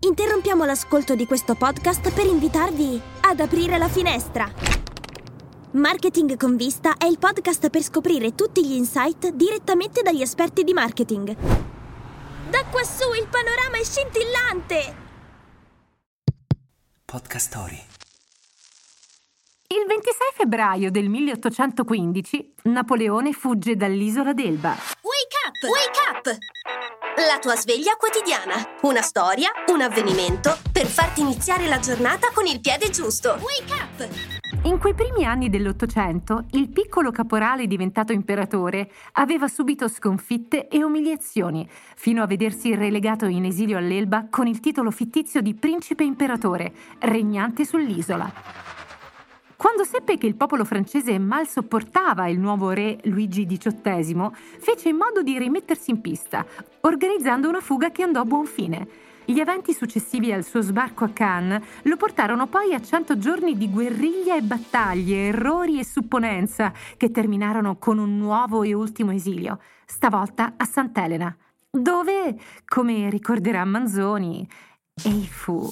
Interrompiamo l'ascolto di questo podcast per invitarvi ad aprire la finestra. Marketing con vista è il podcast per scoprire tutti gli insight direttamente dagli esperti di marketing. Da quassù il panorama è scintillante! Podcast Story. Il 26 febbraio del 1815 Napoleone fugge dall'isola d'Elba. Wake up! Wake up! La tua sveglia quotidiana. Una storia, un avvenimento per farti iniziare la giornata con il piede giusto. Wake up! In quei primi anni dell'Ottocento, il piccolo caporale diventato imperatore aveva subito sconfitte e umiliazioni, fino a vedersi relegato in esilio all'Elba con il titolo fittizio di principe imperatore, regnante sull'isola. Quando seppe che il popolo francese mal sopportava il nuovo re Luigi XVIII, fece in modo di rimettersi in pista, organizzando una fuga che andò a buon fine. Gli eventi successivi al suo sbarco a Cannes lo portarono poi a cento giorni di guerriglia e battaglie, errori e supponenza, che terminarono con un nuovo e ultimo esilio, stavolta a Sant'Elena, dove, come ricorderà Manzoni, ei fu